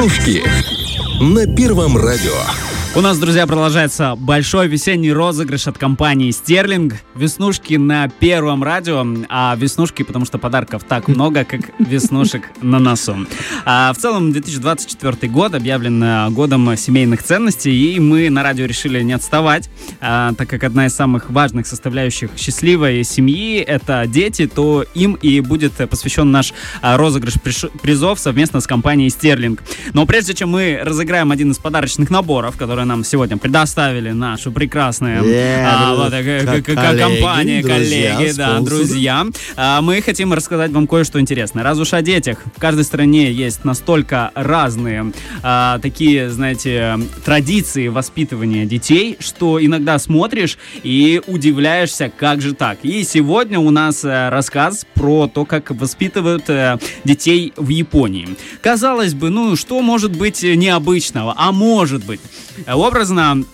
Веснушки на Первом радио. У нас, друзья, продолжается большой весенний розыгрыш от компании Стерлинг. Веснушки на первом радио, а веснушки, потому что подарков так много, как веснушек на носу. А в целом 2024 год объявлен э, годом семейных ценностей, и мы на радио решили не отставать, а, так как одна из самых важных составляющих счастливой семьи — это дети, то им и будет посвящен наш а, розыгрыш призов совместно с компанией Стерлинг. Но прежде чем мы разыграем один из подарочных наборов, который нам сегодня предоставили наши прекрасные Yeah, а, друз- вот, э, ко- к- к- коллеги, компания, друзья, коллеги, да, спонсоры. друзья, а, мы хотим рассказать вам кое-что интересное. Раз уж о детях, в каждой стране есть настолько разные а, такие, знаете, традиции воспитывания детей, что иногда смотришь и удивляешься, как же так. И сегодня у нас э, рассказ про то, как воспитывают э, детей в Японии. Казалось бы, ну что может быть необычного? А может быть. Э, Образно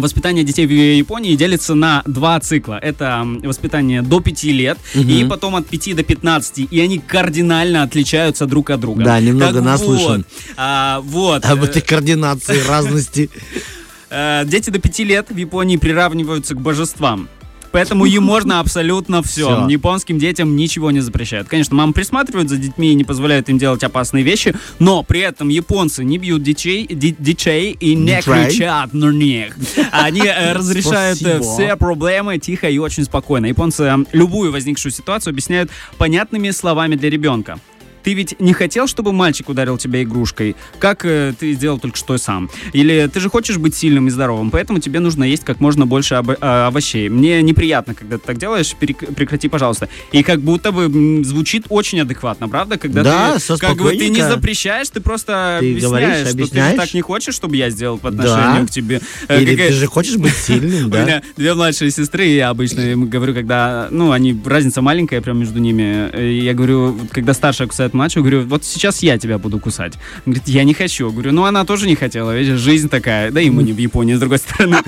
Воспитание детей в Японии делится на два цикла. Это воспитание до 5 лет и потом от 5 до 15. И они кардинально отличаются друг от друга. Да, немного Так наслышан. Вот, а, вот. Об э, этой координации, разности. э, дети до 5 лет в Японии приравниваются к божествам. Поэтому им можно абсолютно все. Японским детям ничего не запрещают. Конечно, мамы присматривают за детьми и не позволяют им делать опасные вещи, но при этом японцы не бьют детей, детей и не кричат на них. Они э, разрешают э, все проблемы тихо и очень спокойно. Японцы э, любую возникшую ситуацию объясняют понятными словами для ребенка. Ты ведь не хотел, чтобы мальчик ударил тебя игрушкой, как э, ты сделал только что сам. Или ты же хочешь быть сильным и здоровым, поэтому тебе нужно есть как можно больше обо- а, овощей. Мне неприятно, когда ты так делаешь, перек- прекрати, пожалуйста. И как будто бы звучит очень адекватно, правда? Когда Да, ты, всё как бы ты не запрещаешь, ты просто Ты объясняешь, говоришь, что ты же объясняешь. так не хочешь, чтобы я сделал по отношению Да. к тебе. Э, Или какая- ты же хочешь быть сильным, у да? меня две младшие сестры, и я обычно им говорю, когда, ну, они, разница маленькая прям между ними, и я говорю, когда старшая кусает младшую, говорю, вот сейчас я тебя буду кусать. Он говорит, я не хочу. Говорю, ну, она тоже не хотела, видишь, жизнь такая, да и мы не в Японии, с другой стороны.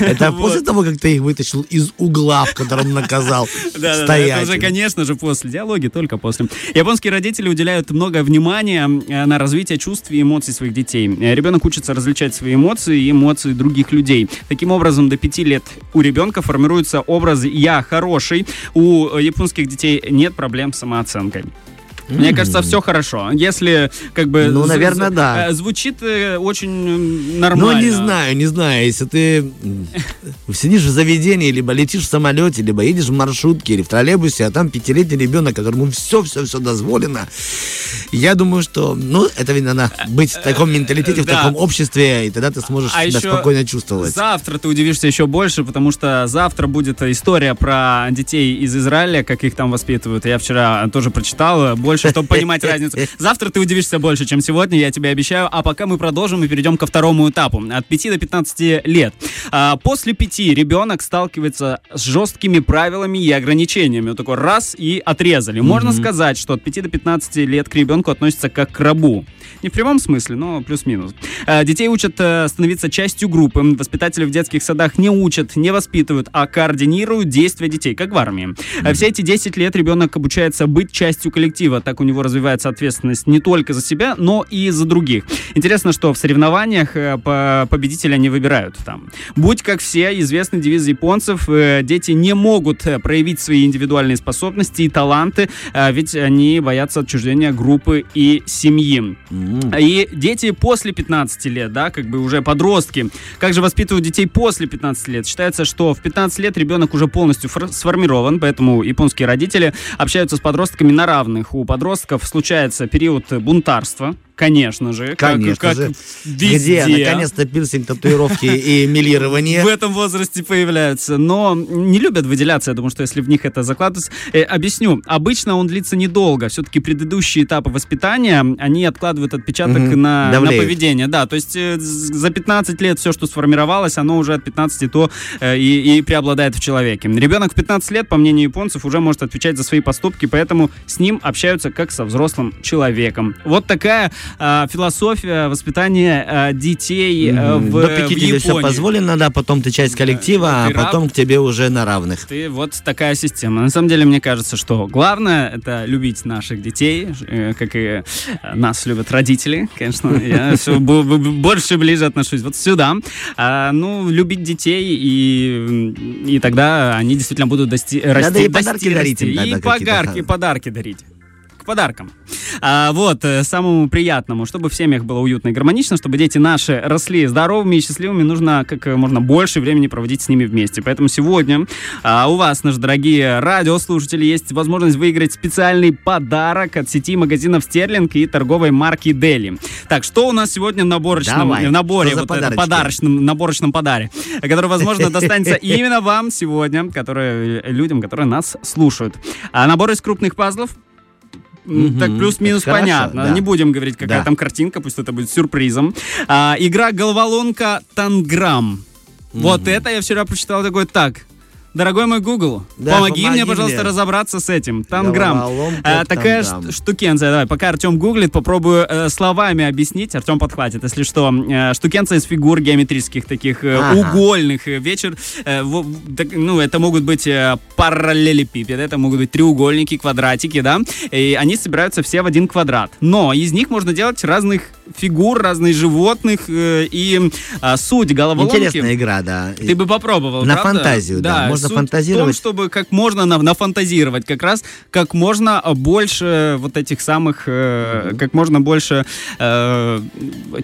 Это после того, как ты их вытащил из угла, в котором наказал стоять. это уже, конечно же, после. Диалоги только после. Японские родители уделяют много внимания э, на развитие чувств и эмоций своих детей. Э, Ребенок учится различать свои эмоции и эмоции других людей. Таким образом, до пяти лет у ребенка формируется образ «я хороший». У э, японских детей нет проблем с самооценкой. Мне кажется, все хорошо. Если как бы Ну, наверное, да. э, звучит э, очень м, Ну, нормально. не знаю, не знаю, если ты сидишь в заведении, либо летишь в самолете, либо едешь в маршрутке или в троллейбусе, а там пятилетний ребенок, которому все-все-все дозволено, я думаю, что, ну, это видно надо быть в таком менталитете, в таком обществе, и тогда ты сможешь А себя спокойно чувствовать. Завтра ты удивишься еще больше, потому что завтра будет история про детей из Израиля, как их там воспитывают. Я вчера тоже прочитал больше, чтобы понимать разницу. Завтра ты удивишься больше, чем сегодня, я тебе обещаю. А пока мы продолжим и перейдем ко второму этапу. От 5 до 15 лет. А, После 5 ребенок сталкивается с жесткими правилами и ограничениями. Вот такой раз и отрезали. Можно сказать, что от 5 до 15 лет к ребенку относятся как к рабу. Не в прямом смысле, но плюс-минус. Э, Детей учат э, становиться частью группы. Воспитатели в детских садах не учат, не воспитывают, а координируют действия детей, как в армии. Э, Все эти 10 лет ребенок обучается быть частью коллектива. Так у него развивается ответственность не только за себя, но и за других. Интересно, что в соревнованиях по- победителя не выбирают там. Будь как все, известный девиз японцев, дети не могут проявить свои индивидуальные способности и таланты, ведь они боятся отчуждения группы и семьи. И дети после 15 лет, да, как бы уже подростки. Как же воспитывают детей после 15 лет? Считается, что в 15 лет ребенок уже полностью фор- сформирован, поэтому японские родители общаются с подростками на равных. У подростков случается период бунтарства, конечно же. как- Конечно как же. везде. Где наконец-то пирсинг, татуировки и милирование. В этом возрасте появляются, но не любят выделяться. Я думаю, что если в них это закладывается... Э, объясню. Обычно он длится недолго. Все-таки предыдущие этапы воспитания, они откладывают отпечаток Мгм. на, на поведение. Да, то есть э, за 15 лет все, что сформировалось, оно уже от 15 то э, и, и преобладает в человеке. Ребенок в 15 лет, по мнению японцев, уже может отвечать за свои поступки, поэтому с ним общаются как со взрослым человеком. Вот такая э, философия воспитания э, детей э, в, До 50 в Японии. позволено, да, потом ты часть коллектива, а раб. потом к тебе уже на равных. Ты вот такая система. На самом деле, мне кажется, что главное это любить наших детей, э, как и э, нас любят родители, конечно. Я все больше ближе отношусь вот сюда. А, ну, любить детей, и, и тогда они действительно будут дости- расти, и подарки расти, дарить И подарки, подарки дарить. Подаркам. А, вот, э, самому приятному, чтобы в семьях было уютно и гармонично, чтобы дети наши росли здоровыми и счастливыми, нужно как можно больше времени проводить с ними вместе. Поэтому сегодня а, у вас, наши дорогие радиослушатели, есть возможность выиграть специальный подарок от сети магазинов Стерлинг и торговой марки Дели. Так, что у нас сегодня в наборочном, Давай, в наборе, вот это, подарочном, наборочном подаре, который, возможно, достанется именно вам сегодня, которые, людям, которые нас слушают. А набор из крупных пазлов, Мгм. Так плюс-минус Это хорошо, понятно. да. Не будем говорить, какая Да. там картинка, пусть это будет сюрпризом. А, игра головоломка Танграм. Вот это я вчера прочитал такой, так, дорогой мой Google, Да, помоги, помоги мне, пожалуйста, мне. разобраться с этим. Танграм. Головоломка А, такая Танграм. штукенция, давай, пока Артем гуглит, попробую э, словами объяснить. Артем подхватит, если что. Э, штукенция из фигур геометрических, таких э, Ага. угольных. Э, Вечер, э, в- так, ну, это могут быть э, параллелепипеды, это могут быть треугольники, квадратики, да, и они собираются все в один квадрат. Но из них можно делать разных фигур, разных животных, э, и а, суть головоломки... Интересная игра, да. Ты бы попробовал, На правда? фантазию, да, можно суть фантазировать. В том, чтобы как можно на- нафантазировать, как раз как можно больше вот этих самых, э, как можно больше э,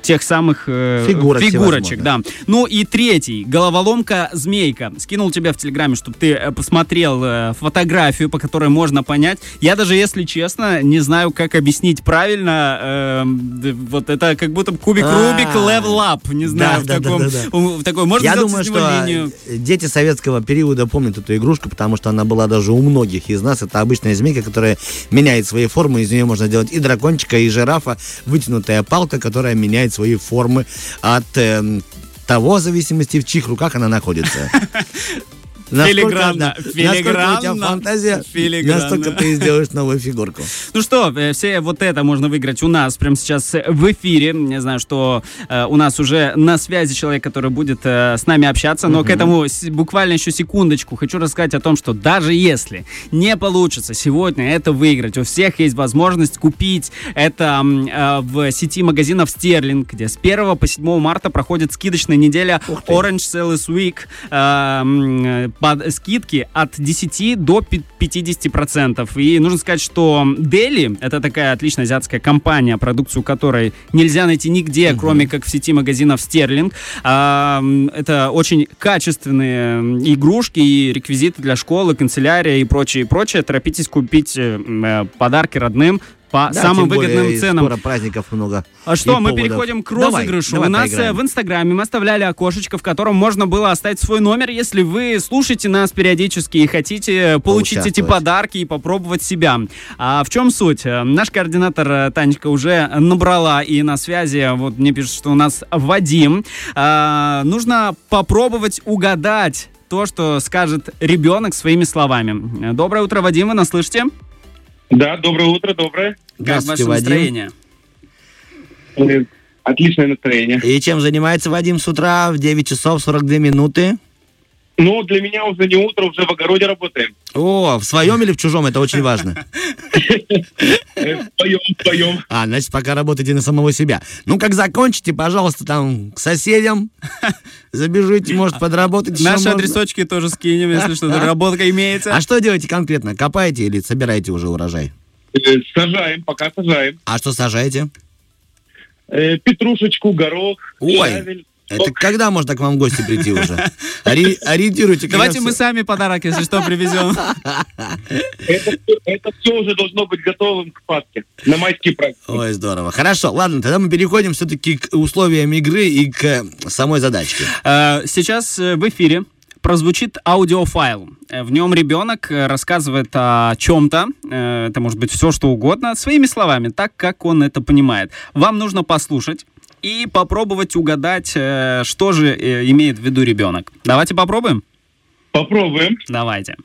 тех самых э, Фигурок фигурочек, да. Ну и третий, головоломка змейка. Скинул тебя в Телеграме, чтобы ты э, посмотрел э, фотографию, по которой можно понять. Я даже, если честно, не знаю, как объяснить правильно. э, вот это как будто кубик А, Рубик level up, не знаю, в да, таком, да, да. в такой, можно Я думаю, что линию. дети советского периода помнят эту игрушку, потому что она была даже у многих из нас. Это обычная змейка, которая меняет свои формы. Из нее можно сделать и дракончика, и жирафа. Вытянутая палка, которая меняет свои формы от эм, того, зависимости, в чьих руках она находится. Филигранно, у тебя филигранно, фантазия, филигранно. настолько ты сделаешь новую фигурку. Ну что, э, все вот это можно выиграть у нас прямо сейчас э, в эфире. Я знаю, что э, у нас уже на связи человек, который будет э, с нами общаться, но к этому буквально еще секундочку хочу рассказать о том, что даже если не получится сегодня это выиграть, у всех есть возможность купить это э, в сети магазинов Стерлинг, где с 1 по 7 марта проходит скидочная неделя. Orange Sales Week. Под скидки от 10 до пи- 50%. И нужно сказать, что Дели — это такая отличная азиатская компания, продукцию которой нельзя найти нигде, кроме как в сети магазинов Стерлинг. А, это очень качественные игрушки и реквизиты для школы, канцелярия и прочее, и прочее. Торопитесь купить э, э, подарки родным по Да, самым выгодным ценам. Скоро праздников много. А что, мы поводов. переходим к Давай, розыгрышу. давай У нас поиграем. э, в Инстаграме мы оставляли окошечко, в котором можно было оставить свой номер, если вы слушаете нас периодически и хотите получить эти подарки и попробовать себя. А в чем суть? Э, Наш координатор э, Танечка уже набрала и на связи. Вот мне пишут, что у нас Вадим. А, нужно попробовать угадать то, что скажет ребенок своими словами. Доброе утро, Вадим, вы нас слышите? Да, доброе утро, доброе. Как ваше настроение? Э, Отличное настроение. И чем занимается Вадим с утра в 9 часов 42 минуты? Ну, для меня уже не утро, уже в огороде работаем. О, в своем или в чужом, это очень важно. Э, Вдвоем, вдвоем. А, значит, пока работаете на самого себя. Ну, как закончите, пожалуйста, там, к соседям забежите, может, подработать. Наши адресочки тоже скинем, если что-то работка имеется. А что делаете конкретно? Копаете или собираете уже урожай? Э, Сажаем, пока сажаем. А что сажаете? Э, Петрушечку, горох, Ой. Это когда можно к вам в гости прийти уже? Ори- Ориентируйте. Давайте мы всё- сами подарок, если что, привезем. Это, это все уже должно быть готовым к Пасхе, на майские праздники. Ой, здорово. Хорошо, ладно, тогда мы переходим все-таки к условиям игры и к э, самой задачке. Э, Сейчас э, в эфире прозвучит аудиофайл. В нем ребенок рассказывает о чем-то, это может быть все, что угодно, своими словами, так, как он это понимает. Вам нужно послушать и попробовать угадать, э, что же э, имеет в виду ребенок. Давайте попробуем? Попробуем. Давайте.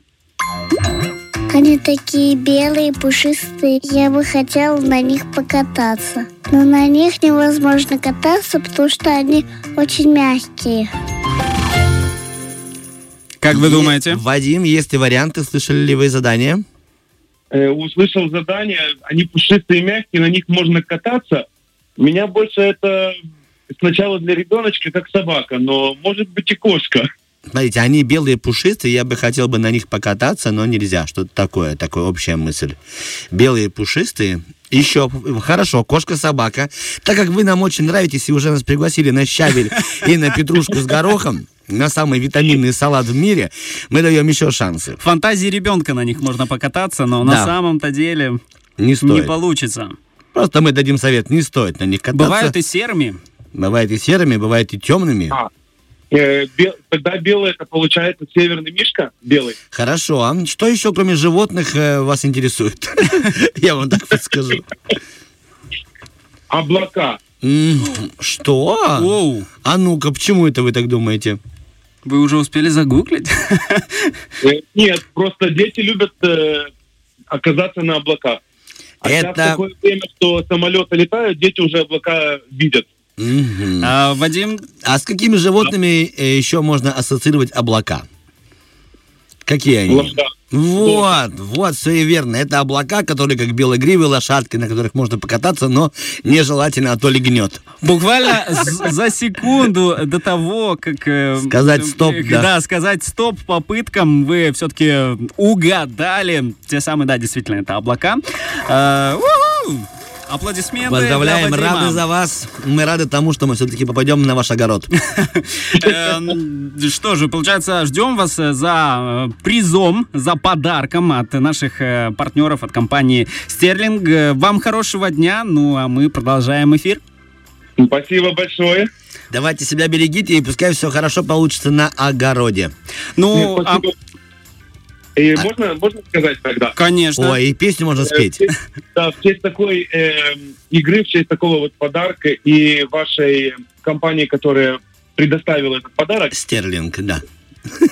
Они такие белые, пушистые. Я бы хотела на них покататься. но на них невозможно кататься, потому что они очень мягкие. Как вы думаете? Вадим, есть ли варианты? Слышали ли вы задание? Э, услышал задание, они пушистые и мягкие, на них можно кататься. Меня больше это сначала для ребеночка как собака, но может быть и кошка. Смотрите, они белые, пушистые, я бы хотел бы на них покататься, но нельзя. Что-то такое, такая общая мысль. Белые, пушистые. Еще, хорошо, кошка-собака. Так как вы нам очень нравитесь и уже нас пригласили на щавель и на петрушку с горохом, на самый витаминный салат в мире, мы даем еще шансы. Фантазии ребенка на них можно покататься, но на самом-то деле Не получится. Просто мы дадим совет, не стоит на них кататься. Бывают и серыми. Бывает и серыми, бывает и темными. А. Э, тогда белый это получается северный мишка, белый. Хорошо, а что еще, кроме животных, э, вас интересует? Я вам так подскажу. Облака. Что? Оу, А ну-ка, почему это вы так думаете? вы уже успели загуглить? Э, Нет, просто дети любят э, оказаться на облаках. А сейчас Это- такое время, что самолеты летают, дети уже облака видят. Мгм. А, Вадим, А с какими животными э, еще можно ассоциировать облака? Какие они? Вот, вот, все и верно. Это облака, которые как белогривые лошадки, на которых можно покататься, но нежелательно, а то легнет. буквально з- за секунду до того, как... э, Сказать стоп, э, да. Да, сказать стоп попыткам, вы все-таки угадали. Те самые, да, действительно, это облака. Э! Аплодисменты Поздравляем, рады за вас. Мы рады тому, что мы все-таки попадем на ваш огород. Эм, Что же, получается, ждем вас э, за э, призом, за подарком от наших э, партнеров, от компании Стерлинг. Э, Вам хорошего дня, ну а мы продолжаем эфир. Спасибо большое. Давайте себя берегите, и пускай все хорошо получится на огороде. Ну, а, И можно, можно сказать тогда? конечно. Ой, и песню можно Э, спеть. Да, в честь такой э, игры, в честь такого вот подарка и вашей компании, которая предоставила этот подарок. Стерлинг, да.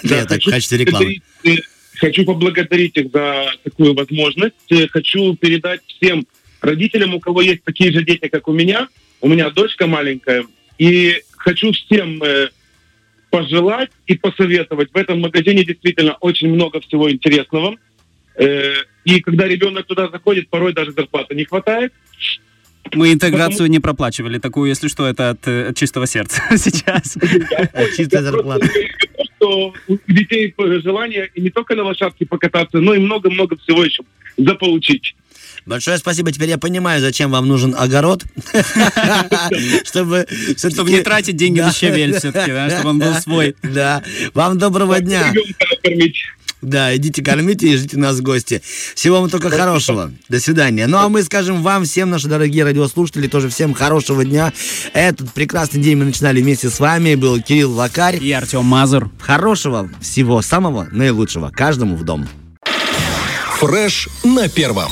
Да, так в качестве рекламы. э, Хочу поблагодарить их за такую возможность. Э, Хочу передать всем родителям, у кого есть такие же дети, как у меня. У меня дочка маленькая. И хочу всем э, пожелать и посоветовать. В этом магазине действительно очень много всего интересного. Э, И когда ребенок туда заходит, порой даже зарплаты не хватает. Мы интеграцию не проплачивали, такую, если что, это от, э, от чистого сердца сейчас. Чистая зарплата. то, что у детей желание и не только на лошадке покататься, но и много-много всего еще заполучить. Большое спасибо. Теперь я понимаю, зачем вам нужен огород. Чтобы. Чтобы не тратить деньги на щавель все-таки, да, чтобы он был свой. Да. Вам доброго дня. Да, идите кормите и ждите нас в гости. Всего вам только хорошего. До свидания. Ну а мы скажем вам, всем наши дорогие радиослушатели, тоже всем хорошего дня. Этот прекрасный день мы начинали вместе с вами. Был Кирилл Вакарь. И Артем Мазур. Хорошего, всего самого наилучшего каждому в дом. Фреш на первом.